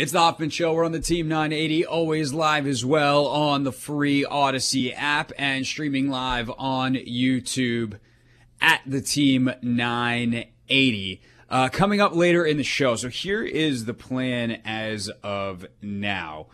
It's the Hoffman Show. We're on the Team 980, always live as well on the free Odyssey app and streaming live on YouTube at the Team 980. Uh, coming up later in the show. So here is the plan as of now.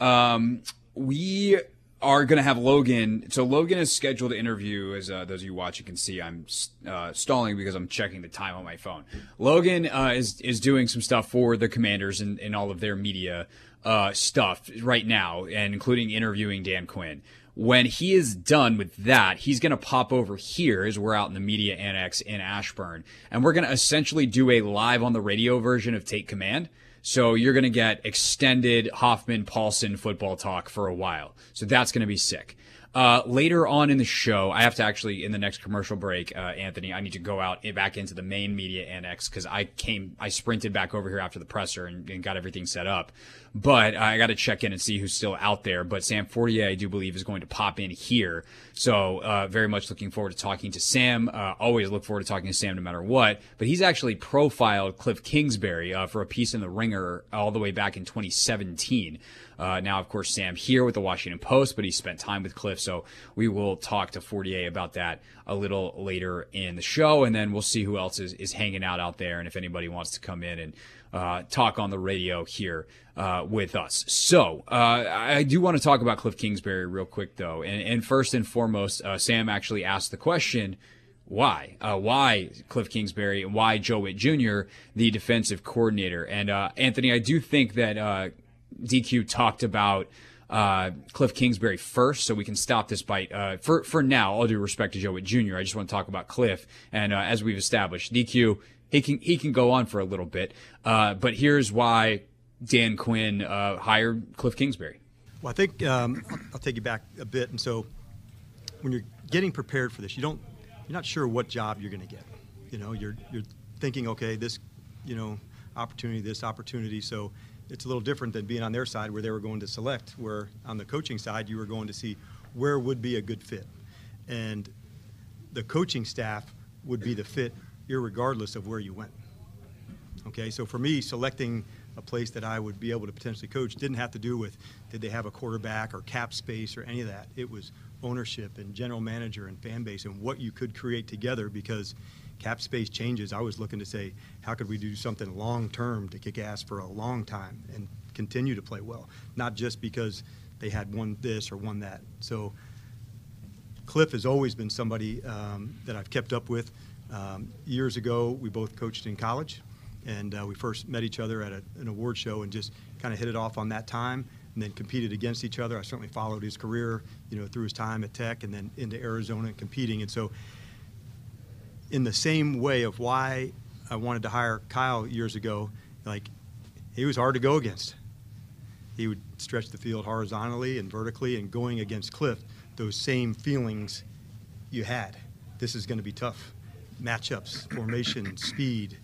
Um, we are going to have Logan. So Logan is scheduled to interview, as uh, those of you watching can see, I'm uh, stalling because I'm checking the time on my phone. Logan uh, is is doing some stuff for the Commanders and, and all of their media uh, stuff right now, and including interviewing Dan Quinn. When he is done with that, he's going to pop over here as we're out in the media annex in Ashburn, and we're going to essentially do a live on the radio version of Take Command. So you're going to get extended Hoffman Paulsen football talk for a while. So that's going to be sick. Uh, later on in the show, I have to actually in the next commercial break, uh, Anthony, I need to go out back into the main media annex because I came, I sprinted back over here after the presser and, and got everything set up. But I got to check in and see who's still out there. But Sam Fortier, I do believe, is going to pop in here. So uh, very much looking forward to talking to Sam. Uh, always look forward to talking to Sam no matter what. But he's actually profiled Kliff Kingsbury uh, for a piece in the Ringer all the way back in 2017. Uh, now, of course, Sam here with the Washington Post, but he spent time with Kliff, so we will talk to Fortier about that a little later in the show, and then we'll see who else is, is hanging out out there, and if anybody wants to come in and uh, talk on the radio here uh, with us. So uh, I do want to talk about Kliff Kingsbury real quick, though, and, and first and foremost, uh, Sam actually asked the question why? Uh, why Kliff Kingsbury and why Joe Whitt Jr., the defensive coordinator? And Anthony, I do think that DQ talked about uh, Kliff Kingsbury first, so we can stop this bite. Uh, for for now, all due respect to Joe Whitt Jr., I just want to talk about Kliff. And uh, as we've established, DQ he can he can go on for a little bit, uh, but here's why Dan Quinn uh, hired Kliff Kingsbury. Well, I think um, I'll take you back a bit, and so when you're getting prepared for this, you don't you're not sure what job you're going to get. You know, you're you're thinking, okay, this, you know, opportunity, this opportunity, so it's a little different than being on their side where they were going to select, where on the coaching side, you were going to see where would be a good fit. And the coaching staff would be the fit regardless of where you went. Okay, so for me, selecting a place that I would be able to potentially coach didn't have to do with did they have a quarterback or cap space or any of that. It was ownership and general manager and fan base and what you could create together because cap space changes, I was looking to say, how could we do something long term to kick ass for a long time and continue to play well, not just because they had won this or won that. So Kliff has always been somebody um, that I've kept up with. Um, years ago, we both coached in college, and uh, we first met each other at a, an award show and just kind of hit it off on that time and then competed against each other. I certainly followed his career, you know, through his time at Tech and then into Arizona and competing. And so in the same way of why I wanted to hire Kyle years ago, like he was hard to go against. He would stretch the field horizontally and vertically, and going against Kliff, those same feelings you had. This is going to be tough. Matchups, formation, speed,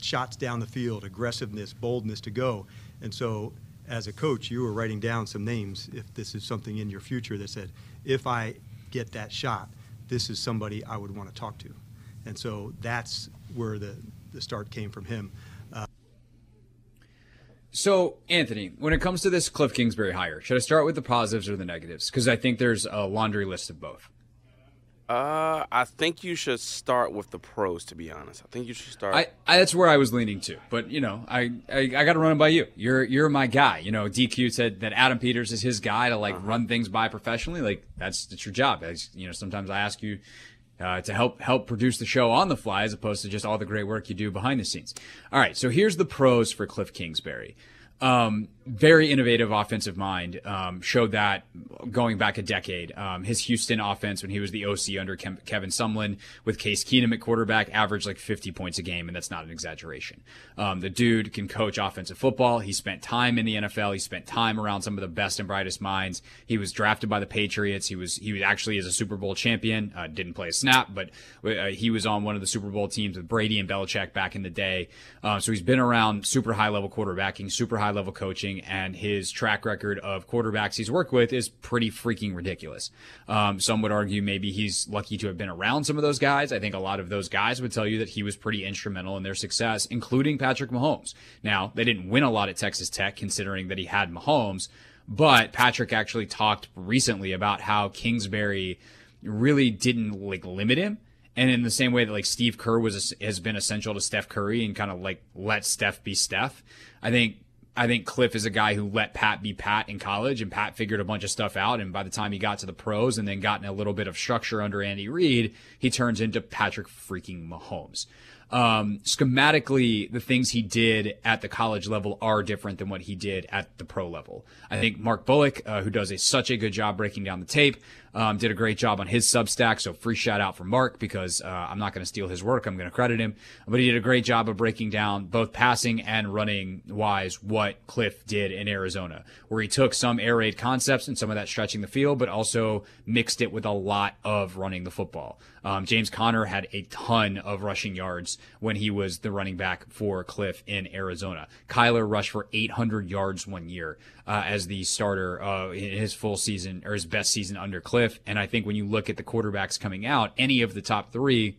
shots down the field, aggressiveness, boldness to go. And so, as a coach, you were writing down some names if this is something in your future that said, if I get that shot, this is somebody I would want to talk to. And so that's where the, the start came from him. Uh, so, Anthony, when it comes to this Kliff Kingsbury hire, should I start with the positives or the negatives? Because I think there's a laundry list of both. Uh, I think you should start with the pros. To be honest, I think you should start. I, I that's where I was leaning to, but you know, I I, I got to run it by you. You're you're my guy. You know, DQ said that Adam Peters is his guy to like uh-huh. run things by professionally. Like that's that's your job. As, you know, sometimes I ask you uh, to help help produce the show on the fly as opposed to just all the great work you do behind the scenes. All right, so here's the pros for Kliff Kingsbury. Um, very innovative offensive mind. Um, showed that going back a decade. Um, his Houston offense, when he was the OC under Kevin Sumlin with Case Keenum at quarterback, averaged like 50 points a game, and that's not an exaggeration. Um, the dude can coach offensive football. He spent time in the NFL. He spent time around some of the best and brightest minds. He was drafted by the Patriots. He was he actually is a Super Bowl champion. Uh, didn't play a snap, but uh, he was on one of the Super Bowl teams with Brady and Belichick back in the day. Uh, so he's been around super high level quarterbacking, super high level coaching, and his track record of quarterbacks he's worked with is pretty freaking ridiculous. Um, some would argue maybe he's lucky to have been around some of those guys. I think a lot of those guys would tell you that he was pretty instrumental in their success, including Patrick Mahomes. Now, they didn't win a lot at Texas Tech, considering that he had Mahomes, but Patrick actually talked recently about how Kingsbury really didn't like limit him and in the same way that like Steve Kerr was has been essential to Steph Curry and kind of like let Steph be Steph, I think I think Kliff is a guy who let Pat be Pat in college, and Pat figured a bunch of stuff out. And by the time he got to the pros and then gotten a little bit of structure under Andy Reid, he turns into Patrick freaking Mahomes. Um, schematically, the things he did at the college level are different than what he did at the pro level. I think Mark Bullock, uh, who does a, such a good job breaking down the tape, um, did a great job on his Substack. So free shout out for Mark because uh, I'm not going to steal his work. I'm going to credit him. But he did a great job of breaking down both passing and running wise what Kliff did in Arizona, where he took some air raid concepts and some of that stretching the field, but also mixed it with a lot of running the football. Um, James Conner had a ton of rushing yards when he was the running back for Kliff in Arizona. Kyler rushed for 800 yards one year uh, as the starter uh, in his full season or his best season under Kliff. And I think when you look at the quarterbacks coming out, any of the top three,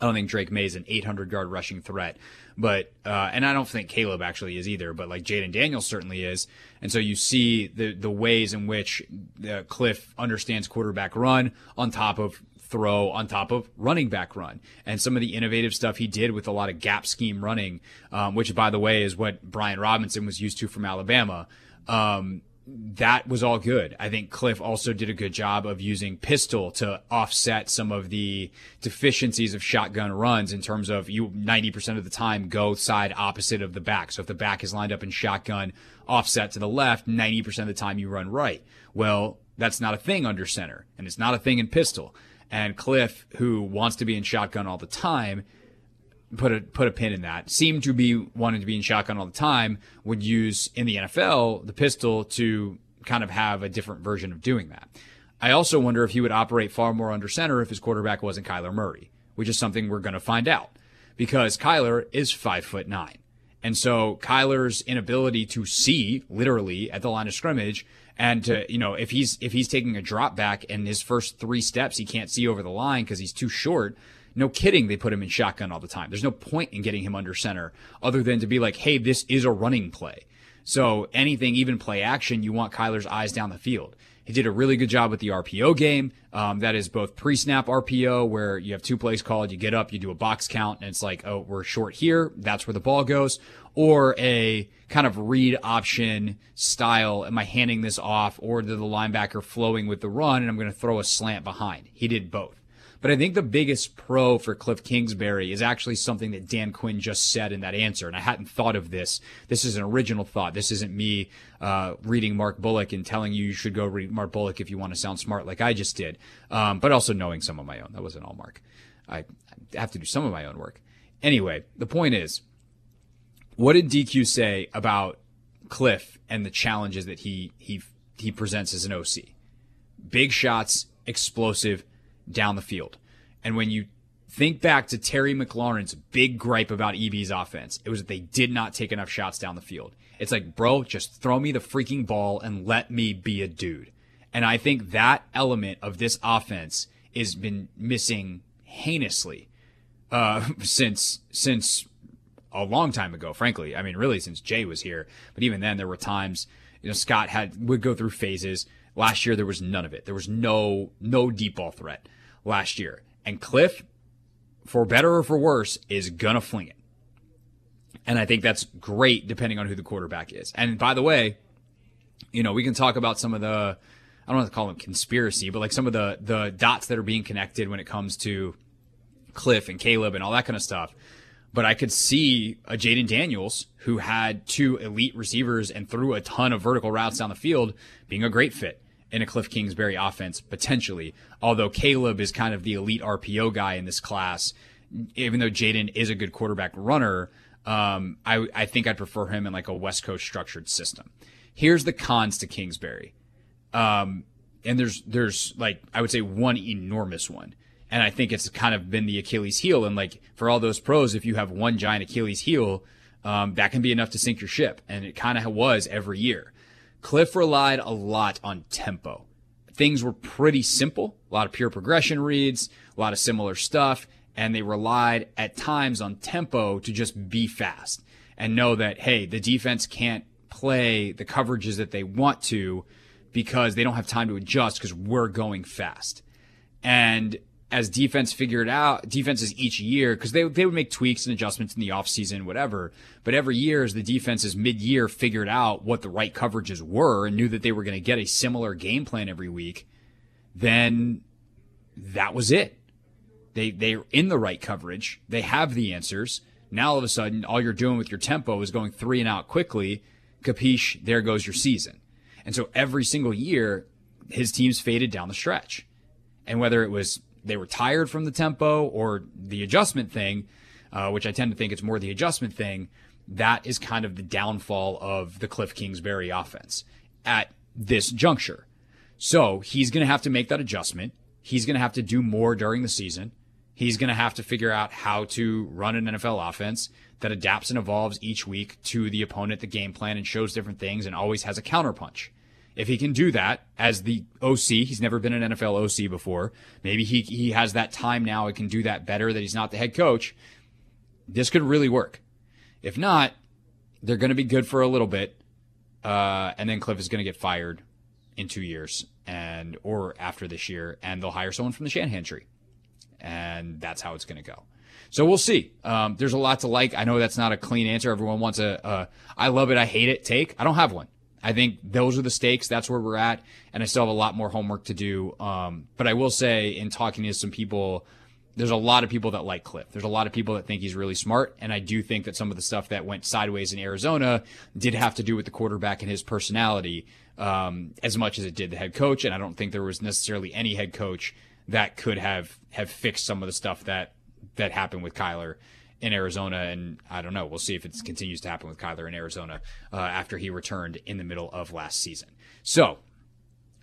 I don't think Drake Maye is an 800 yard rushing threat, but uh, and I don't think Caleb actually is either. But like Jayden Daniels certainly is, and so you see the the ways in which uh, Kliff understands quarterback run on top of throw on top of running back run and some of the innovative stuff he did with a lot of gap scheme running, um, which by the way is what Brian Robinson was used to from Alabama. Um, that was all good. I think Kliff also did a good job of using pistol to offset some of the deficiencies of shotgun runs in terms of you 90% of the time go side opposite of the back. So if the back is lined up in shotgun offset to the left, 90% of the time you run right. Well, that's not a thing under center and it's not a thing in pistol. And Kliff, who wants to be in shotgun all the time, put a put a pin in that. Seemed to be wanting to be in shotgun all the time. Would use in the NFL the pistol to kind of have a different version of doing that. I also wonder if he would operate far more under center if his quarterback wasn't Kyler Murray, which is something we're going to find out because Kyler is five foot nine. And so Kyler's inability to see literally at the line of scrimmage and to, you know, if he's, if he's taking a drop back and his first three steps, he can't see over the line because he's too short, no kidding, they put him in shotgun all the time. There's no point in getting him under center other than to be like, hey, this is a running play. So anything, even play action, you want Kyler's eyes down the field. He did a really good job with the RPO game. Um, that is both pre-snap RPO, where you have two plays called, you get up, you do a box count, and it's like, oh, we're short here. That's where the ball goes. Or a kind of read option style. Am I handing this off, or to the linebacker flowing with the run, and I'm going to throw a slant behind? He did both. But I think the biggest pro for Kliff Kingsbury is actually something that Dan Quinn just said in that answer. And I hadn't thought of this. This is an original thought. This isn't me uh, reading Mark Bullock and telling you you should go read Mark Bullock if you want to sound smart like I just did, um, but also knowing some of my own. That wasn't all Mark. I have to do some of my own work. Anyway, the point is, what did DQ say about Kliff and the challenges that he he he presents as an OC? Big shots, explosive, down the field. And when you think back to Terry McLaurin's big gripe about EB's offense, it was that they did not take enough shots down the field. It's like, bro, just throw me the freaking ball and let me be a dude. And I think that element of this offense has been missing heinously uh, since since a long time ago. Frankly, I mean, really since Jay was here. But even then, there were times you know Scott had would go through phases. Last year, there was none of it. There was no no deep ball threat last year. And Kliff, for better or for worse, is gonna fling it. And I think that's great depending on who the quarterback is. And by the way, you know, we can talk about some of the I don't want to call them conspiracy, but like some of the the dots that are being connected when it comes to Kliff and Caleb and all that kind of stuff. But I could see a Jayden Daniels who had two elite receivers and threw a ton of vertical routes down the field being a great fit in a Kliff Kingsbury offense potentially. Although Caleb is kind of the elite RPO guy in this class, even though Jayden is a good quarterback runner, um, I, I think I'd prefer him in like a West Coast structured system. Here's the cons to Kingsbury. Um, and there's there's like I would say one enormous one. And I think it's kind of been the Achilles heel. And like for all those pros, if you have one giant Achilles heel, um, that can be enough to sink your ship. And it kind of was every year. Kliff relied a lot on tempo. Things were pretty simple, a lot of pure progression reads, a lot of similar stuff, and they relied at times on tempo to just be fast and know that, hey, the defense can't play the coverages that they want to because they don't have time to adjust because we're going fast. And as defense figured out defenses each year because they, they would make tweaks and adjustments in the offseason whatever. But every year as the defenses mid-year figured out what the right coverages were and knew that they were going to get a similar game plan every week then that was it. They they're in the right coverage. They have the answers. Now all of a sudden all you're doing with your tempo is going three and out quickly. Capiche there goes your season. And so every single year his teams faded down the stretch. And whether it was they were tired from the tempo or the adjustment thing, uh, which I tend to think it's more the adjustment thing, that is kind of the downfall of the Kliff Kingsbury offense at this juncture. So he's going to have to make that adjustment. He's going to have to do more during the season. He's going to have to figure out how to run an NFL offense that adapts and evolves each week to the opponent, the game plan, and shows different things and always has a counterpunch. If he can do that as the OC, he's never been an NFL OC before. Maybe he, he has that time now. He can do that better that he's not the head coach. This could really work. If not, they're going to be good for a little bit. Uh, and then Kliff is going to get fired in two years and, or after this year, and they'll hire someone from the Shanahan tree. And that's how it's going to go. So we'll see. Um, there's a lot to like. I know that's not a clean answer. Everyone wants a, a I love it, I hate it take. I don't have one. I think those are the stakes. That's where we're at. And I still have a lot more homework to do. Um, but I will say, in talking to some people, there's a lot of people that like Kliff. There's a lot of people that think he's really smart. And I do think that some of the stuff that went sideways in Arizona did have to do with the quarterback and his personality um, as much as it did the head coach. And I don't think there was necessarily any head coach that could have, have fixed some of the stuff that, that happened with Kyler in Arizona, and I don't know. We'll see if it continues to happen with Kyler in Arizona uh, after he returned in the middle of last season. So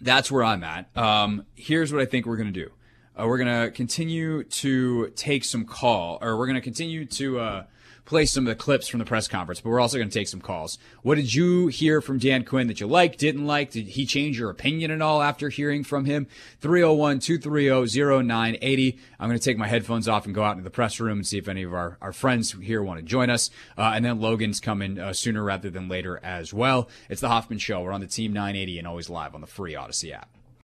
that's where I'm at. Um, here's what I think we're going to do. Uh, we're going to continue to take some call, or we're going to continue to uh, play some of the clips from the press conference, but we're also going to take some calls. What did you hear from Dan Quinn that you liked, didn't like? Did he change your opinion at all after hearing from him? 301 230 0980. I'm going to take my headphones off and go out into the press room and see if any of our, our friends here want to join us. Uh, and then Logan's coming uh, sooner rather than later as well. It's the Hoffman Show. We're on the Team 980 and always live on the free Odyssey app.